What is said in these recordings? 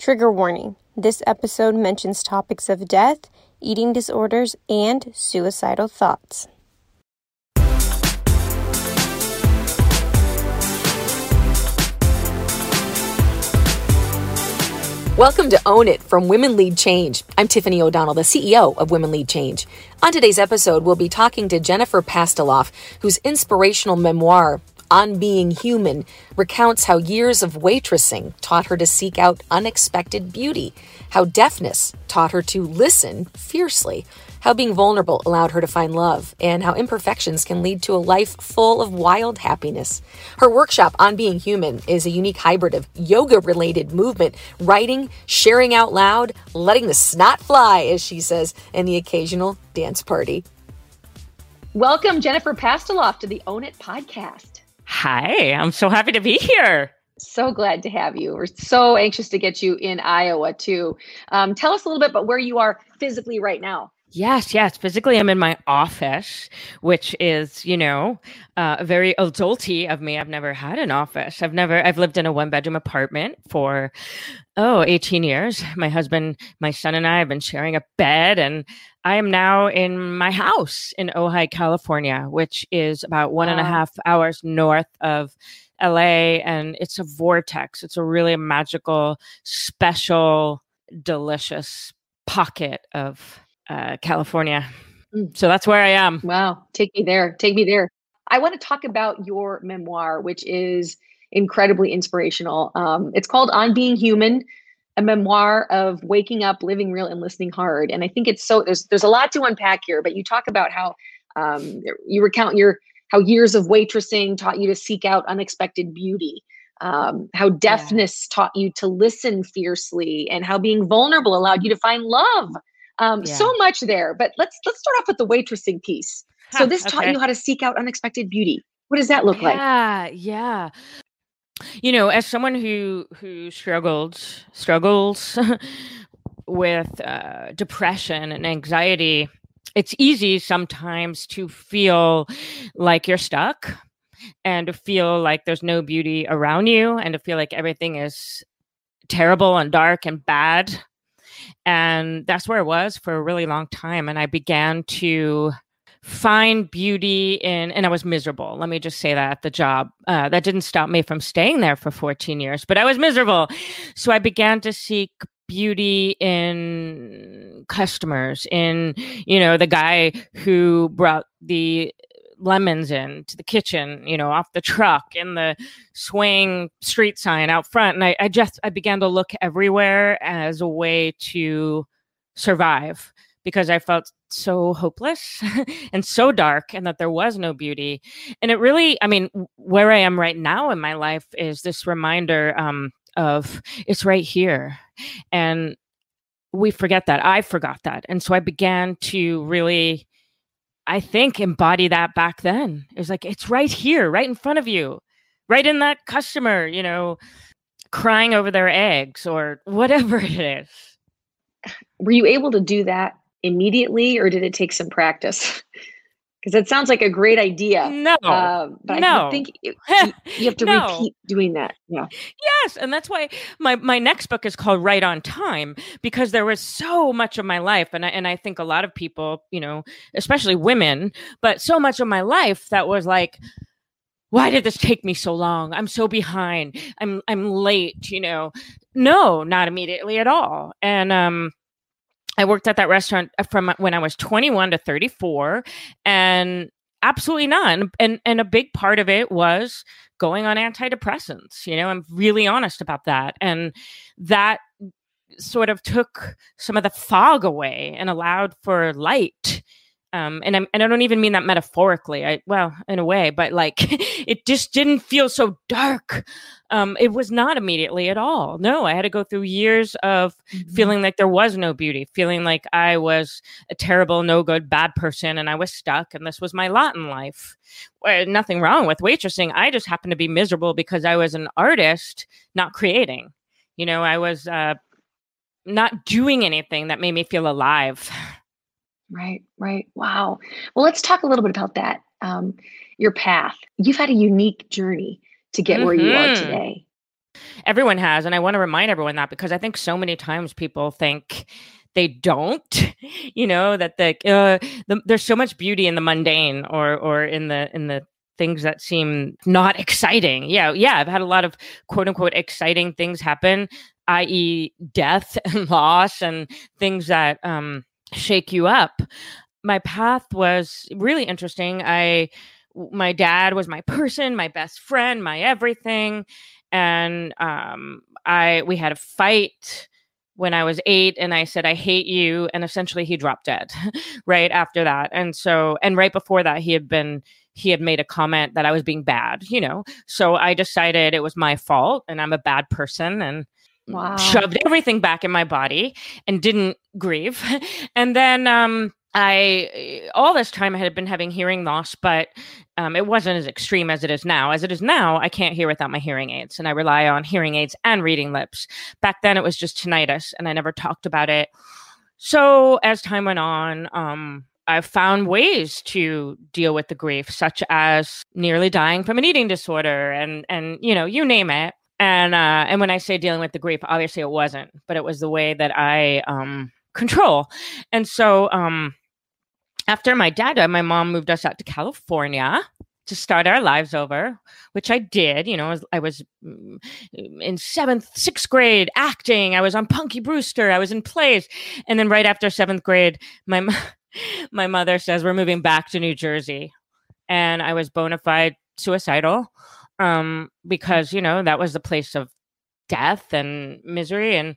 Trigger warning this episode mentions topics of death, eating disorders, and suicidal thoughts. Welcome to Own It from Women Lead Change. I'm Tiffany O'Donnell, the CEO of Women Lead Change. On today's episode, we'll be talking to Jennifer Pastiloff, whose inspirational memoir, On Being Human, recounts how years of waitressing taught her to seek out unexpected beauty, how deafness taught her to listen fiercely, how being vulnerable allowed her to find love, and how imperfections can lead to a life full of wild happiness. Her workshop on being human is a unique hybrid of yoga related movement, writing, sharing out loud, letting the snot fly, as she says, and the occasional dance party. Welcome, Jennifer Pastiloff, to the Own It podcast. Hi, I'm so happy to be here. So glad to have you. We're so anxious to get you in Iowa, too. Um, tell us a little bit about where you are physically right now. Yes, yes. Physically, I'm in my office, which is, you know, uh, very adulty of me. I've never had an office. I've never, I've lived in a one bedroom apartment for, oh, 18 years. My husband, my son, and I have been sharing a bed. And I am now in my house in Ojai, California, which is about one and a half hours north of LA. And it's a vortex. It's a really magical, special, delicious pocket of uh, California. Mm. So that's where I am. Wow. Take me there. Take me there. I want to talk about your memoir, which is incredibly inspirational. Um, it's called On Being Human, a memoir of waking up, living real, and listening hard. And I think it's so there's there's a lot to unpack here, but you talk about how um, you recount your how years of waitressing taught you to seek out unexpected beauty. Um, how deafness yeah. taught you to listen fiercely, and how being vulnerable allowed you to find love. Um, yeah. So much there, but let's let's start off with the waitressing piece. So this taught okay. you how to seek out unexpected beauty. What does that look yeah, like? Yeah, yeah. You know, as someone who who struggled struggles with uh, depression and anxiety, it's easy sometimes to feel like you're stuck and to feel like there's no beauty around you and to feel like everything is terrible and dark and bad and that's where it was for a really long time. And I began to find beauty in, and I was miserable. Let me just say that at the job. Uh, that didn't stop me from staying there for 14 years, but I was miserable. So I began to seek beauty in customers in you know the guy who brought the lemons in to the kitchen, you know, off the truck in the swing street sign out front. And I, I just, I began to look everywhere as a way to survive because I felt so hopeless and so dark and that there was no beauty. And it really, I mean, where I am right now in my life is this reminder um, of it's right here. And we forget that. I forgot that. And so I began to really I think embody that back then. It was like it's right here, right in front of you, right in that customer, you know, crying over their eggs or whatever it is. Were you able to do that immediately or did it take some practice? because it sounds like a great idea. No, uh, but no. I think you, you have to no. repeat doing that. Yeah. Yes, and that's why my my next book is called Right on Time because there was so much of my life, and I, and I think a lot of people, you know, especially women, but so much of my life that was like. Why did this take me so long? I'm so behind. I'm I'm late, you know. No, not immediately at all. And um I worked at that restaurant uh, from when I was 21 to 34 and absolutely none. And and a big part of it was going on antidepressants. You know, I'm really honest about that. And that sort of took some of the fog away and allowed for light um, and, I'm, and I don't even mean that metaphorically. I well, in a way, but like it just didn't feel so dark. Um, it was not immediately at all. No, I had to go through years of mm-hmm. feeling like there was no beauty, feeling like I was a terrible, no good, bad person, and I was stuck, and this was my lot in life. Well, nothing wrong with waitressing. I just happened to be miserable because I was an artist, not creating. You know, I was uh, not doing anything that made me feel alive. Right, right. Wow. Well, let's talk a little bit about that. Um, your path. You've had a unique journey to get mm-hmm. where you are mm-hmm. today. everyone has and i want to remind everyone that because i think so many times people think they don't you know that the, uh, the there's so much beauty in the mundane or or in the in the things that seem not exciting yeah yeah i've had a lot of quote unquote exciting things happen i.e death and loss and things that um shake you up my path was really interesting i my dad was my person my best friend my everything and um i we had a fight when I was eight and I said, I hate you. And essentially he dropped dead right after that. And so, and right before that, he had been, he had made a comment that I was being bad, you know? So I decided it was my fault and I'm a bad person and wow. shoved everything back in my body and didn't grieve. and then, um, I all this time I had been having hearing loss, but um, it wasn't as extreme as it is now. As it is now, I can't hear without my hearing aids, and I rely on hearing aids and reading lips. Back then, it was just tinnitus, and I never talked about it. So as time went on, um, I found ways to deal with the grief, such as nearly dying from an eating disorder, and and you know, you name it. And uh, and when I say dealing with the grief, obviously it wasn't, but it was the way that I um, control. And so um, after my dad died, my mom moved us out to California to start our lives over, which I did. You know, I was, mm, in seventh, sixth grade acting. I was on Punky Brewster. I was in plays, and then right after seventh grade, my my mother says we're moving back to New Jersey, and I was bona fide suicidal um, because you know that was the place of death and misery and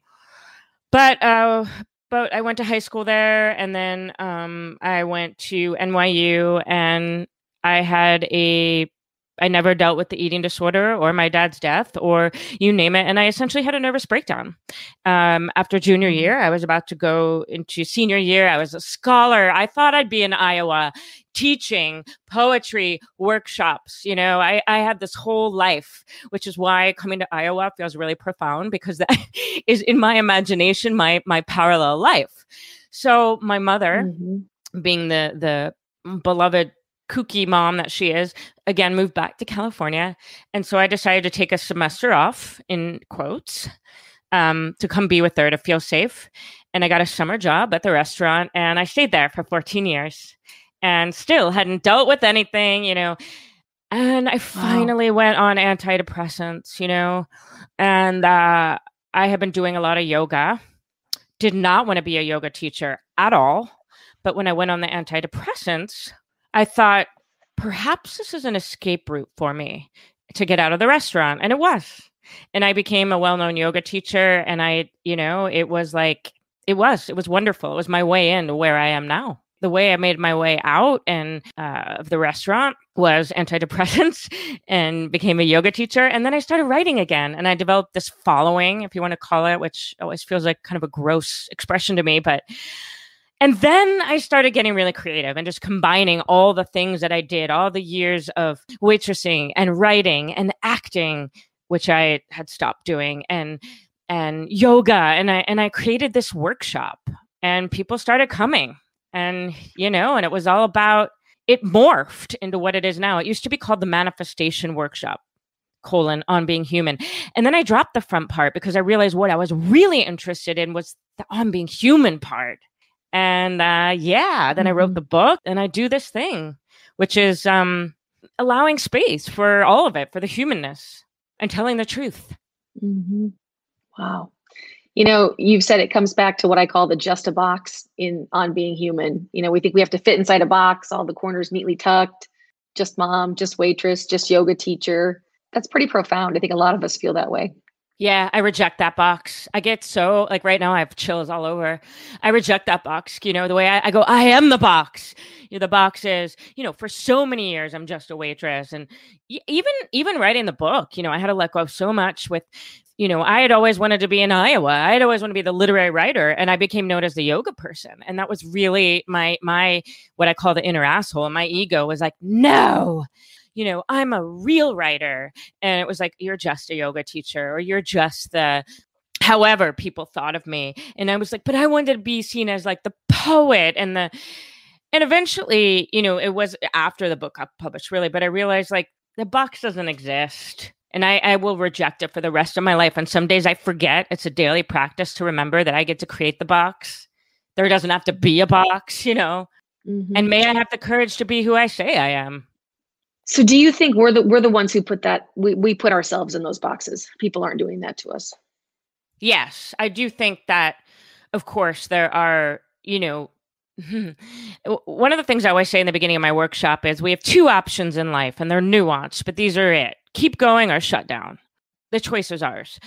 but uh, but I went to high school there, and then um, I went to NYU, and I had a I never dealt with the eating disorder or my dad's death or you name it. And I essentially had a nervous breakdown. Um, after junior mm-hmm. year, I was about to go into senior year. I was a scholar. I thought I'd be in Iowa teaching poetry workshops. You know, I, I had this whole life, which is why coming to Iowa feels really profound because that is in my imagination, my, my parallel life. So my mother, mm-hmm. being the, the beloved kooky mom that she is, again moved back to California. And so I decided to take a semester off, in quotes, um, to come be with her to feel safe. And I got a summer job at the restaurant and I stayed there for 14 years and still hadn't dealt with anything, you know. And I finally wow. went on antidepressants, you know, and uh, I have been doing a lot of yoga. Did not want to be a yoga teacher at all. But when I went on the antidepressants, I thought perhaps this is an escape route for me to get out of the restaurant. And it was. And I became a well known yoga teacher. And I, you know, it was like, it was, it was wonderful. It was my way into where I am now the way I made my way out and uh, of the restaurant was antidepressants and became a yoga teacher. And then I started writing again and I developed this following, if you want to call it, which always feels like kind of a gross expression to me, but and then I started getting really creative and just combining all the things that I did, all the years of waitressing and writing and acting, which I had stopped doing, and and yoga. And I and I created this workshop and people started coming and you know and it was all about it morphed into what it is now it used to be called the manifestation workshop colon on being human and then i dropped the front part because i realized what i was really interested in was the on being human part and uh, yeah then mm-hmm. i wrote mm-hmm. the book and i do this thing which is um, allowing space for all of it for the humanness and telling the truth mm-hmm. wow you know you've said it comes back to what i call the just a box in on being human you know we think we have to fit inside a box all the corners neatly tucked just mom just waitress just yoga teacher that's pretty profound i think a lot of us feel that way yeah, I reject that box. I get so like right now I have chills all over. I reject that box. You know, the way I, I go, I am the box. You know, the box is, you know, for so many years I'm just a waitress. And even even writing the book, you know, I had to let go of so much with you know, I had always wanted to be in Iowa. I had always wanted to be the literary writer, and I became known as the yoga person. And that was really my my what I call the inner asshole. My ego was like, no, you know, I'm a real writer. And it was like, you're just a yoga teacher, or you're just the however people thought of me. And I was like, but I wanted to be seen as like the poet and the and eventually, you know, it was after the book got published, really, but I realized like the box doesn't exist and I, I will reject it for the rest of my life. And some days I forget. It's a daily practice to remember that I get to create the box. There doesn't have to be a box, you know. Mm-hmm. And may I have the courage to be who I say I am. So do you think we're the we're the ones who put that we, we put ourselves in those boxes? People aren't doing that to us. Yes, I do think that of course there are, you know, one of the things I always say in the beginning of my workshop is we have two options in life and they're nuanced, but these are it. Keep going or shut down. The choice is ours.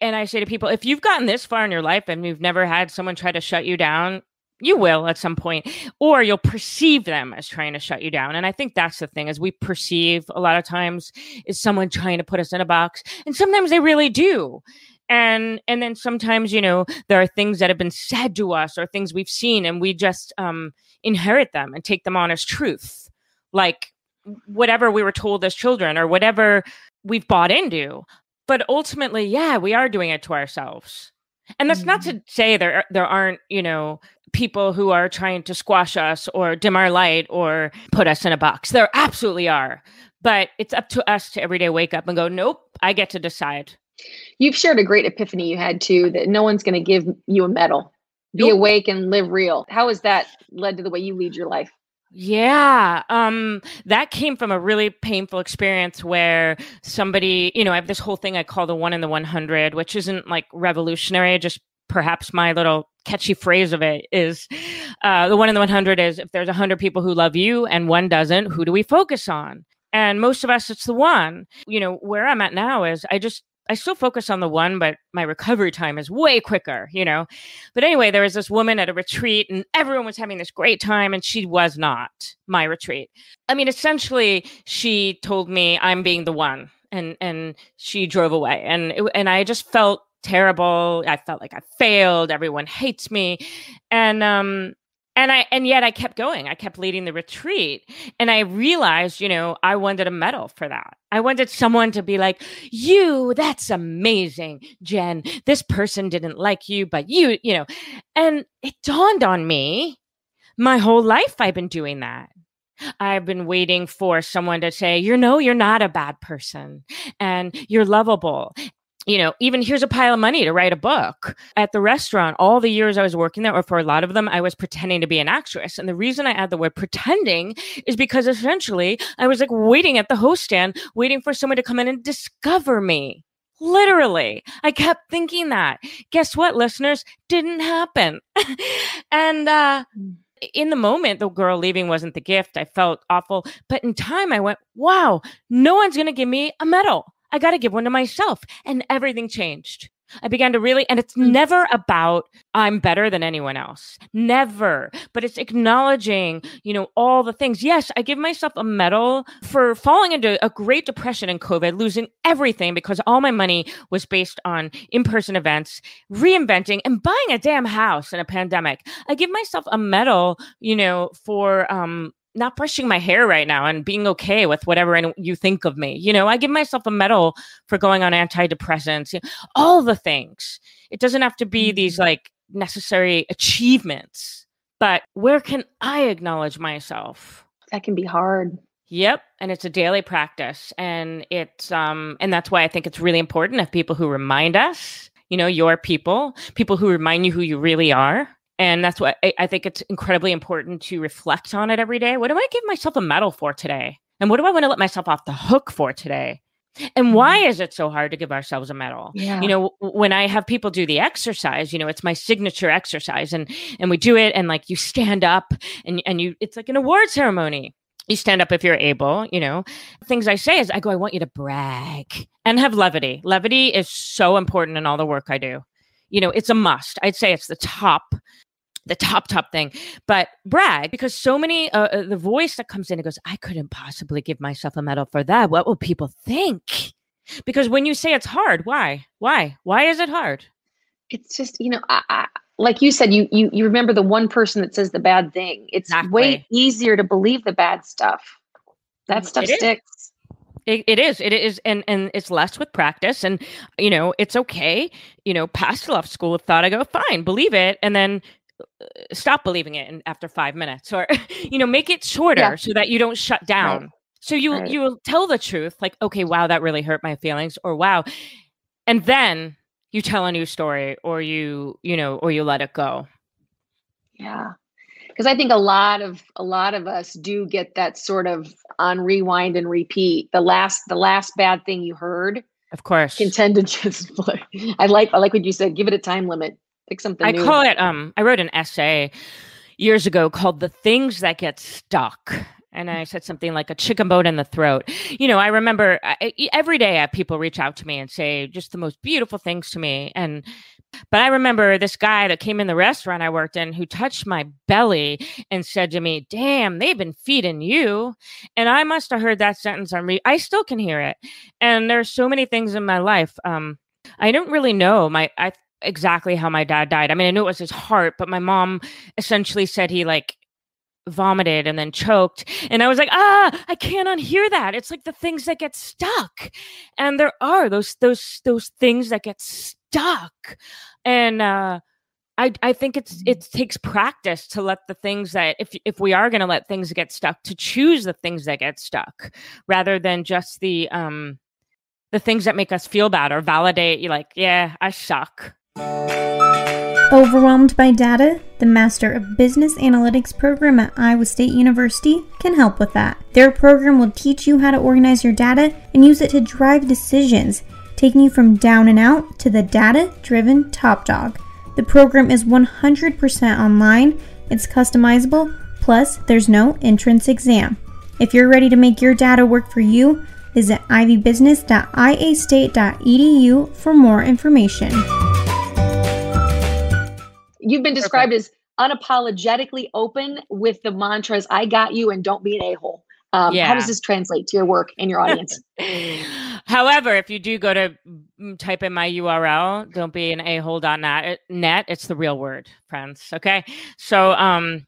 And I say to people, if you've gotten this far in your life and you've never had someone try to shut you down, you will at some point or you'll perceive them as trying to shut you down and i think that's the thing is we perceive a lot of times is someone trying to put us in a box and sometimes they really do and and then sometimes you know there are things that have been said to us or things we've seen and we just um inherit them and take them on as truth like whatever we were told as children or whatever we've bought into but ultimately yeah we are doing it to ourselves and that's mm-hmm. not to say there there aren't you know people who are trying to squash us or dim our light or put us in a box. There absolutely are. But it's up to us to every day wake up and go, nope, I get to decide. You've shared a great epiphany you had too that no one's going to give you a medal. Be nope. awake and live real. How has that led to the way you lead your life? Yeah, um, that came from a really painful experience where somebody, you know, I have this whole thing I call the one in the 100, which isn't like revolutionary, just perhaps my little catchy phrase of it is uh, the one in the 100 is if there's 100 people who love you and one doesn't, who do we focus on? And most of us, it's the one. You know, where I'm at now is I just, I still focus on the one, but my recovery time is way quicker, you know? But anyway, there was this woman at a retreat and everyone was having this great time and she was not my retreat. I mean, essentially, she told me I'm being the one and and she drove away and and I just felt terrible. I felt like I failed. Everyone hates me. And um and I and yet I kept going. I kept leading the retreat. And I realized, you know, I wanted a medal for that. I wanted someone to be like, "You, that's amazing, Jen. This person didn't like you, but you, you know." And it dawned on me my whole life I've been doing that. I've been waiting for someone to say, you know, you're not a bad person and you're lovable you know, even here's a pile of money to write a book. At the restaurant, all the years I was working there, or for a lot of them, I was pretending to be an actress. And the reason I add the word pretending is because essentially I was like waiting at the host stand, waiting for someone to come in and discover me. Literally, I kept thinking that. Guess what, listeners? Didn't happen. and, uh, in the moment, the girl leaving wasn't the gift. I felt awful. But in time, I went, wow, no one's going to give me a medal. I got to give one to myself. And everything changed. I began to really, and it's mm. never about I'm better than anyone else. Never. But it's acknowledging, you know, all the things. Yes, I give myself a medal for falling into a great depression in COVID, losing everything because all my money was based on in person events, reinventing, and buying a damn house in a pandemic. I give myself a medal, you know, for um, not brushing my hair right now and being okay with whatever and you think of me. You know, I give myself a medal for going on antidepressants, you know, all the things. It doesn't have to be mm-hmm. these like necessary achievements, but where can I acknowledge myself? That can be hard. Yep, and it's a daily practice and it's um and that's why I think it's really important if people who remind us, you know, your people, people who remind you who you really are and that's what I, I think it's incredibly important to reflect on it every day. What do I give myself a medal for today? And what do I want to let myself off the hook for today? And why mm-hmm. is it so hard to give ourselves a medal? Yeah. You know, when I have people do the exercise, you know, it's my signature exercise and and we do it and like you stand up and and you it's like an award ceremony. You stand up if you're able, you know. Things I say is I go I want you to brag and have levity. Levity is so important in all the work I do. You know, it's a must. I'd say it's the top the top top thing. But brag because so many uh, uh, the voice that comes in and goes i couldn't possibly give myself a medal for that. What will people think? Because when you say it's hard why? Why? Why is it hard? It's just you know I, I, like you said you, you you remember the one person that says the bad thing. It's exactly. way easier to believe the bad stuff. That mm, stuff it sticks. Is. It, it is. It is and and it's less with practice. And you know it's okay. You know Pastiloff school of thought i go fine believe it. And then Uh, stop believing it in, after five minutes or you know make it shorter yeah. so that you don't shut down right. So you Right. you will tell the truth, like, okay, wow, that really hurt my feelings, or wow, and then you tell a new story, or you you know, or you let it go. Yeah. Because I think a lot of a lot of us do get that sort of on rewind and repeat. The last the last bad thing you heard Of course, can tend to just. I like I like what you said. Give it a time limit. Pick something I new. call it. Um, I wrote an essay years ago called "The Things That Get Stuck." And I said something like a chicken bone in the throat. You know, I remember I, every day I have people reach out to me and say just the most beautiful things to me. And but I remember this guy that came in the restaurant I worked in who touched my belly and said to me, "Damn, they've been feeding you." And I must have heard that sentence on me. I still can hear it. And there's so many things in my life. Um, I don't really know my I exactly how my dad died. I mean, I knew it was his heart, but my mom essentially said he like vomited and then choked. And I was like, ah, I can't unhear that. It's like the things that get stuck. And there are those those those things that get stuck. And uh I, I think it's it takes practice to let the things that if if we are going to let things get stuck to choose the things that get stuck rather than just the um the things that make us feel bad or validate you like yeah I suck Overwhelmed by data? The Master of Business Analytics program at Iowa State University can help with that. Their program will teach you how to organize your data and use it to drive decisions, taking you from down and out to the data driven top dog. The program is 100% online, it's customizable, plus, there's no entrance exam. If you're ready to make your data work for you, visit ivybusiness.iastate.edu for more information. You've been described as unapologetically open with the mantras "I got you" and "Don't be an a-hole." Um, How does this translate to your work and your audience? However, if you do go to mm, type in my URL, don't be an a-hole.net, net, it's the real word, friends. Okay. So um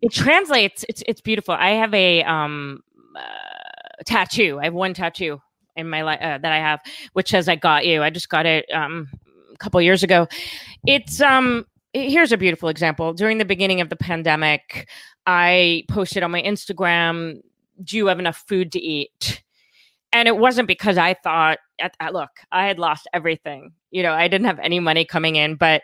it translates, it's it's beautiful. I have a um uh, tattoo. I have one tattoo in my life uh, that I have, which says I got you. I just got it um a couple years ago. It's um here's a beautiful example. During the beginning of the pandemic, I posted on my Instagram, do you have enough food to eat? and it wasn't because I thought, at, at- look, I had lost everything. You know, I didn't have any money coming in, but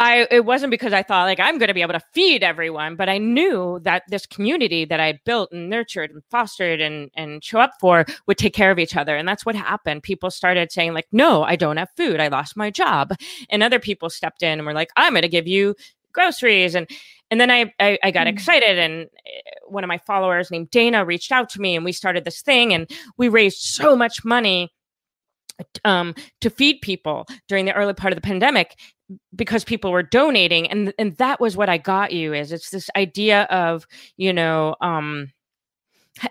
I it wasn't because I thought like I'm going to be able to feed everyone, but I knew that this community that I had built and nurtured and fostered and and show up for would take care of each other, and that's what happened. People started saying like, "No, I don't have food. I lost my job," and other people stepped in and were like, "I'm going to give you groceries," and and then I I, I got Mm. excited, and eh, one of my followers named Dana reached out to me, and we started this thing, and we raised so much money um, to feed people during the early part of the pandemic because people were donating and and that was what I got you is it's this idea of you know um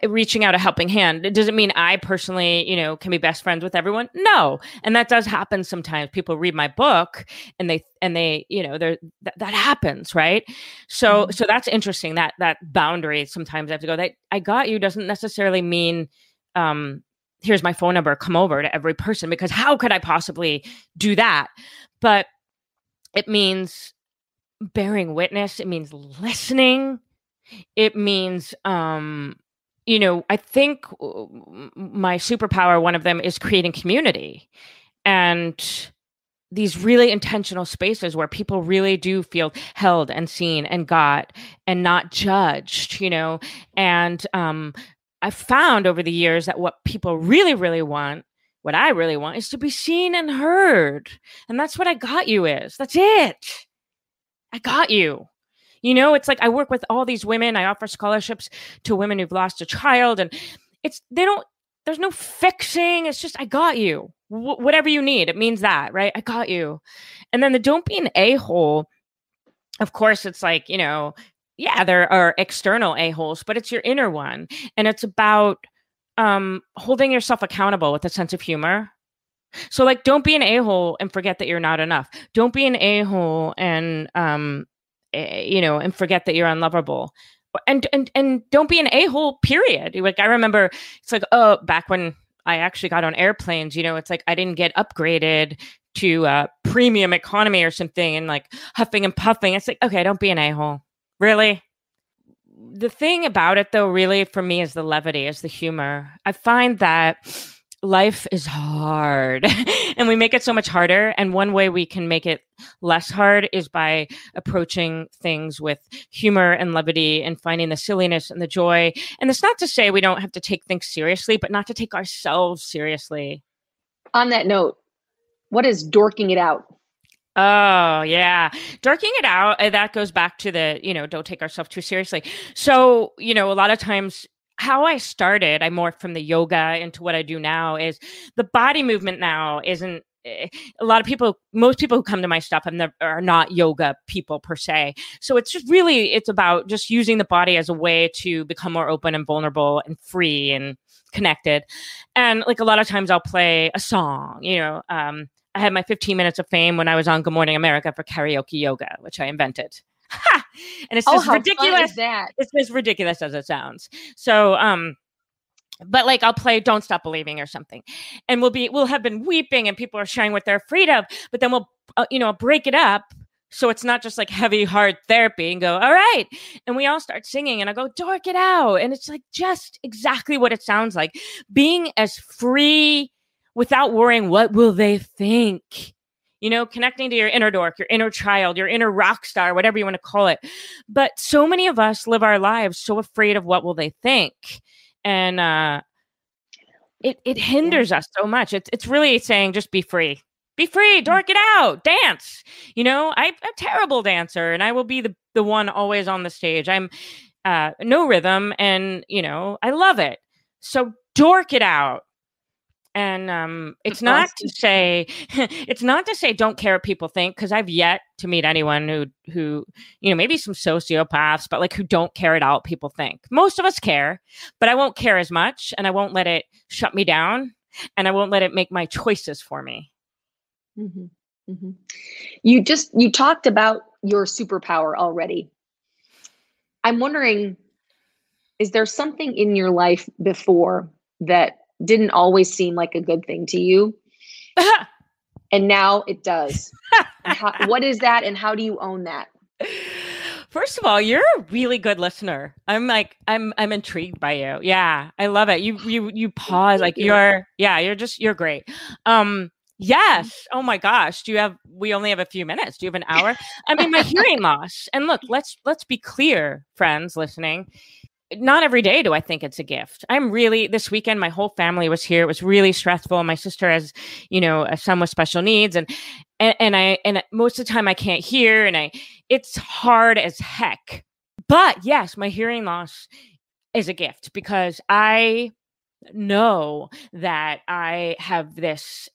reaching out a helping hand. It doesn't mean I personally you know can be best friends with everyone. No and that does happen sometimes. People read my book and they and they you know there that, that happens right? So so that's interesting that that boundary. Sometimes I have to go that I got you doesn't necessarily mean um here's my phone number come over to every person because how could i possibly do that? But it means bearing witness it means listening it means um you know i think uh, my superpower one of them is creating community. And these really intentional spaces where people really do feel held and seen and got and not judged you know? And um I've found over the years that what people really, really want, what I really want, is to be seen and heard. And that's what I got you is. That's it. I got you. You know, it's like I work with all these women. I offer scholarships to women who've lost a child, and it's they don't. There's no fixing. It's just I got you. Wh- whatever you need, it means that, right? I got you. And then the don't be an a hole. Of course, it's like you know yeah, there are external a-holes, but it's your inner one. And it's about um holding yourself accountable with a sense of humor. So like don't be an a-hole and forget that you're not enough. Don't be an a-hole and um eh, you know, and forget that you're unlovable. And and and don't be an a-hole period. Like I remember it's like oh, back when I actually got on airplanes, you know, it's like I didn't get upgraded to uh premium economy or something and like huffing and puffing. It's like okay, don't be an a-hole. Really? The thing about it though really for me is the levity is the humor. I find that life is hard and we make it so much harder and one way we can make it less hard is by approaching things with humor and levity and finding the silliness and the joy. And it's not to say we don't have to take things seriously but not to take ourselves seriously. On that note what is dorking it out Oh, yeah. Dorking it out, uh, that goes back to the, you know, don't take ourselves too seriously. So, you know, a lot of times how I started, I morphed from the yoga into what I do now is the body movement now isn't eh, a lot of people most people who come to my stuff are not yoga people per se so it's just really it's about just using the body as a way to become more open and vulnerable and free and connected and like a lot of times i'll play a song you know um, I had my 15 minutes of fame when I was on Good Morning America for karaoke yoga, which I invented. and it's oh, just ridiculous. that? It's as ridiculous as it sounds. So, um, but like I'll play "Don't Stop Believing" or something, and we'll be we'll have been weeping, and people are sharing what they're afraid of. But then we'll uh, you know break it up so it's not just like heavy hard therapy and go all right and we all start singing and i go dork it out and it's like just exactly what it sounds like being as free without worrying what will they think? You know connecting to your inner dork your inner child your inner rock star whatever you want to call it. But so many of us live our lives so afraid of what will they think. And uh it it hinders us so much. It's it's really saying just be free. Be free mm. dork it out dance. You know i'm a terrible dancer and i will be the the one always on the stage. I'm uh no rhythm and you know i love it. So dork it out and um, it's not to say it's not to say don't care what people think because I've yet to meet anyone who who you know maybe some sociopaths but like who don't care at all what people think. Most of us care, but I won't care as much, and I won't let it shut me down, and I won't let it make my choices for me. Mm-hmm. Mm-hmm. You just you talked about your superpower already. I'm wondering, is there something in your life before that didn't always seem like a good thing to you. and now it does. how, what is that and how do you own that? First of all, you're a really good listener. I'm like I'm I'm intrigued by you. Yeah, I love it. You you you pause like you're yeah, you're just you're great. Um Yes. Oh my gosh. Do you have we only have a few minutes. Do you have an hour? I mean, my hearing loss. And look, let's let's be clear, friends listening not every day do I think it's a gift. I'm really this weekend. My whole family was here. It was really stressful. My sister has, you know, uh, a son with special needs, and and, and I and most of the time I can't hear, and I it's hard as heck. But yes, my hearing loss is a gift because I know that I have this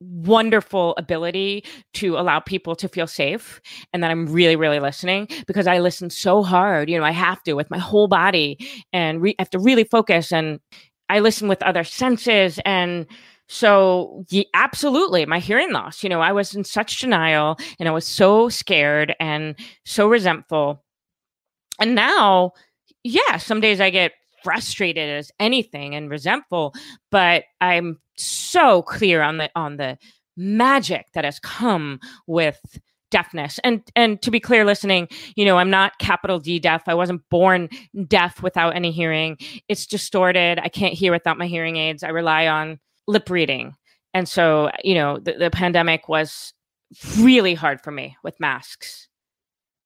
wonderful ability to allow people to feel safe and that I'm really, really listening because I listen so hard. You know, I have to with my whole body and re- have to really focus and I listen with other senses. And so, yeah, absolutely, my hearing loss, you know, I was in such denial and I was so scared and so resentful. And now, yeah, some days I get frustrated as anything and resentful, but I'm so clear on the on the magic that has come with deafness. And and to be clear listening you know i'm not capital d deaf. I wasn't born deaf without any hearing. It's distorted. I can't hear without my hearing aids. I rely on lip reading. And so you know the, the pandemic was really hard for me with masks.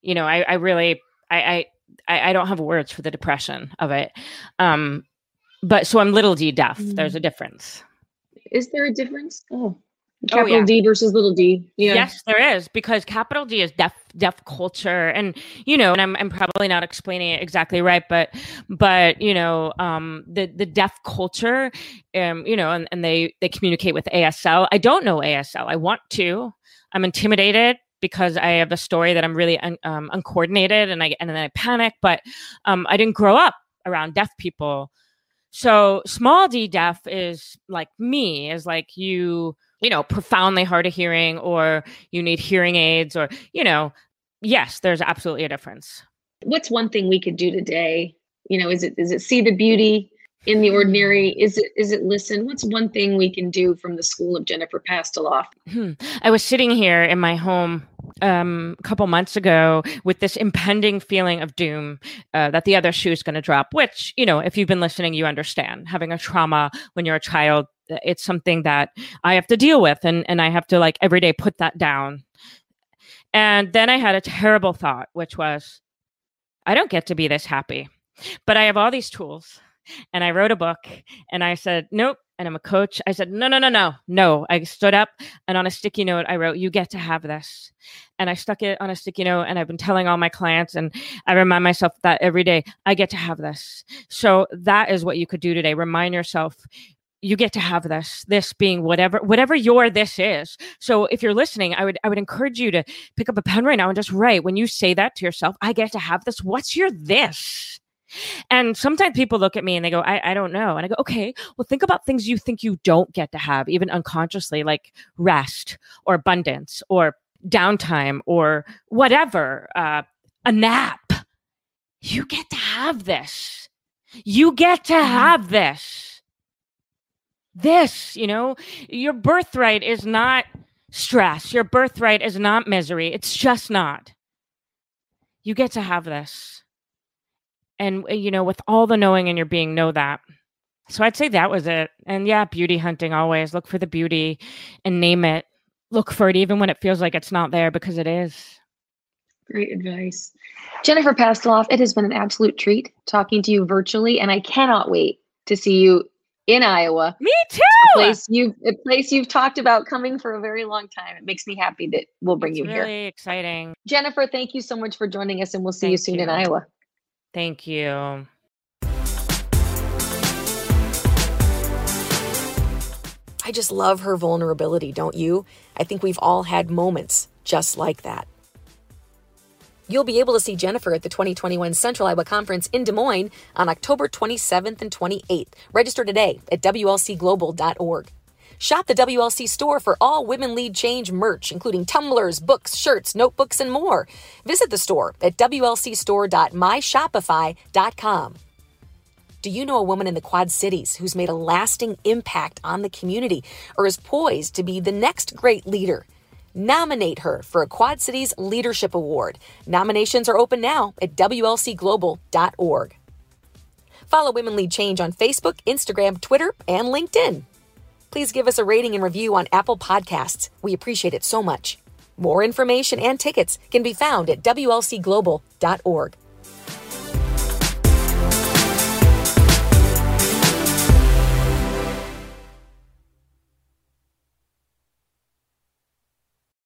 You know i, I really I, I i I, don't have words for the depression of it um but so i'm little d deaf mm. there's a difference is there a difference? Oh, capital oh, yeah. D versus little d. Yeah. Yes, there is because capital D is deaf deaf culture, and you know, and I'm I'm probably not explaining it exactly right, but but you know, um, the the deaf culture, um, you know, and, and they they communicate with ASL. I don't know ASL. I want to. I'm intimidated because I have a story that I'm really un, um, uncoordinated, and I and then I panic. But um, I didn't grow up around deaf people so small d deaf is like me, is like you, you know, profoundly hard of hearing or you need hearing aids or, you know, yes, there's absolutely a difference. What's one thing we could do today? You know, is it is it see the beauty in the ordinary? Is it is it listen? What's one thing we can do from the school of Jennifer Pastiloff? Hmm. I was sitting here in my home um, a couple months ago with this impending feeling of doom uh, that the other shoe is going to drop, which, you know, if you've been listening, you understand. Having a trauma when you're a child, it's something that I have to deal with and, and I have to like every day put that down. And then I had a terrible thought, which was, I don't get to be this happy, but I have all these tools. And I wrote a book and I said, nope, and I'm a coach. I said, no, no, no, no, no. I stood up and on a sticky note, I wrote, you get to have this. And I stuck it on a sticky note and I've been telling all my clients and I remind myself that every day, I get to have this. So that is what you could do today. Remind yourself, you get to have this this being whatever whatever your this is so if you're listening i would i would encourage you to pick up a pen right now and just write when you say that to yourself i get to have this what's your this and sometimes people look at me and they go, I, I don't know. And I go, okay, well, think about things you think you don't get to have, even unconsciously, like rest or abundance or downtime or whatever, uh, a nap. You get to have this. You get to mm-hmm. have this. This, you know, your birthright is not stress. Your birthright is not misery. It's just not. You get to have this and uh, you know with all the knowing and your being know that. So i'd say that was it. And yeah beauty hunting always. Look for the beauty and name it. Look for it even when it feels like it's not there because it is. Great advice. Jennifer pastiloff it has been an absolute treat talking to you virtually and i cannot wait to see you in iowa. Me too! A place you a place you've talked about coming for a very long time. It makes me happy that we'll bring it's you really here. really exciting. Jennifer thank you so much for joining us and we'll see Thank you soon you. in iowa Thank you. I just love her vulnerability, don't you? I think we've all had moments just like that. You'll be able to see Jennifer at the 2021 Central Iowa Conference in Des Moines on October 27th and 28th. Register today at WLCglobal.org. Shop the WLC store for all Women Lead Change merch, including tumblers, books, shirts, notebooks, and more. Visit the store at WLCstore.myshopify.com. Do you know a woman in the Quad Cities who's made a lasting impact on the community or is poised to be the next great leader? Nominate her for a Quad Cities Leadership Award. Nominations are open now at WLCglobal.org. Follow Women Lead Change on Facebook, Instagram, Twitter, and LinkedIn please give us a rating and review on Apple Podcasts. We appreciate it so much. More information and tickets can be found at WLCglobal.org.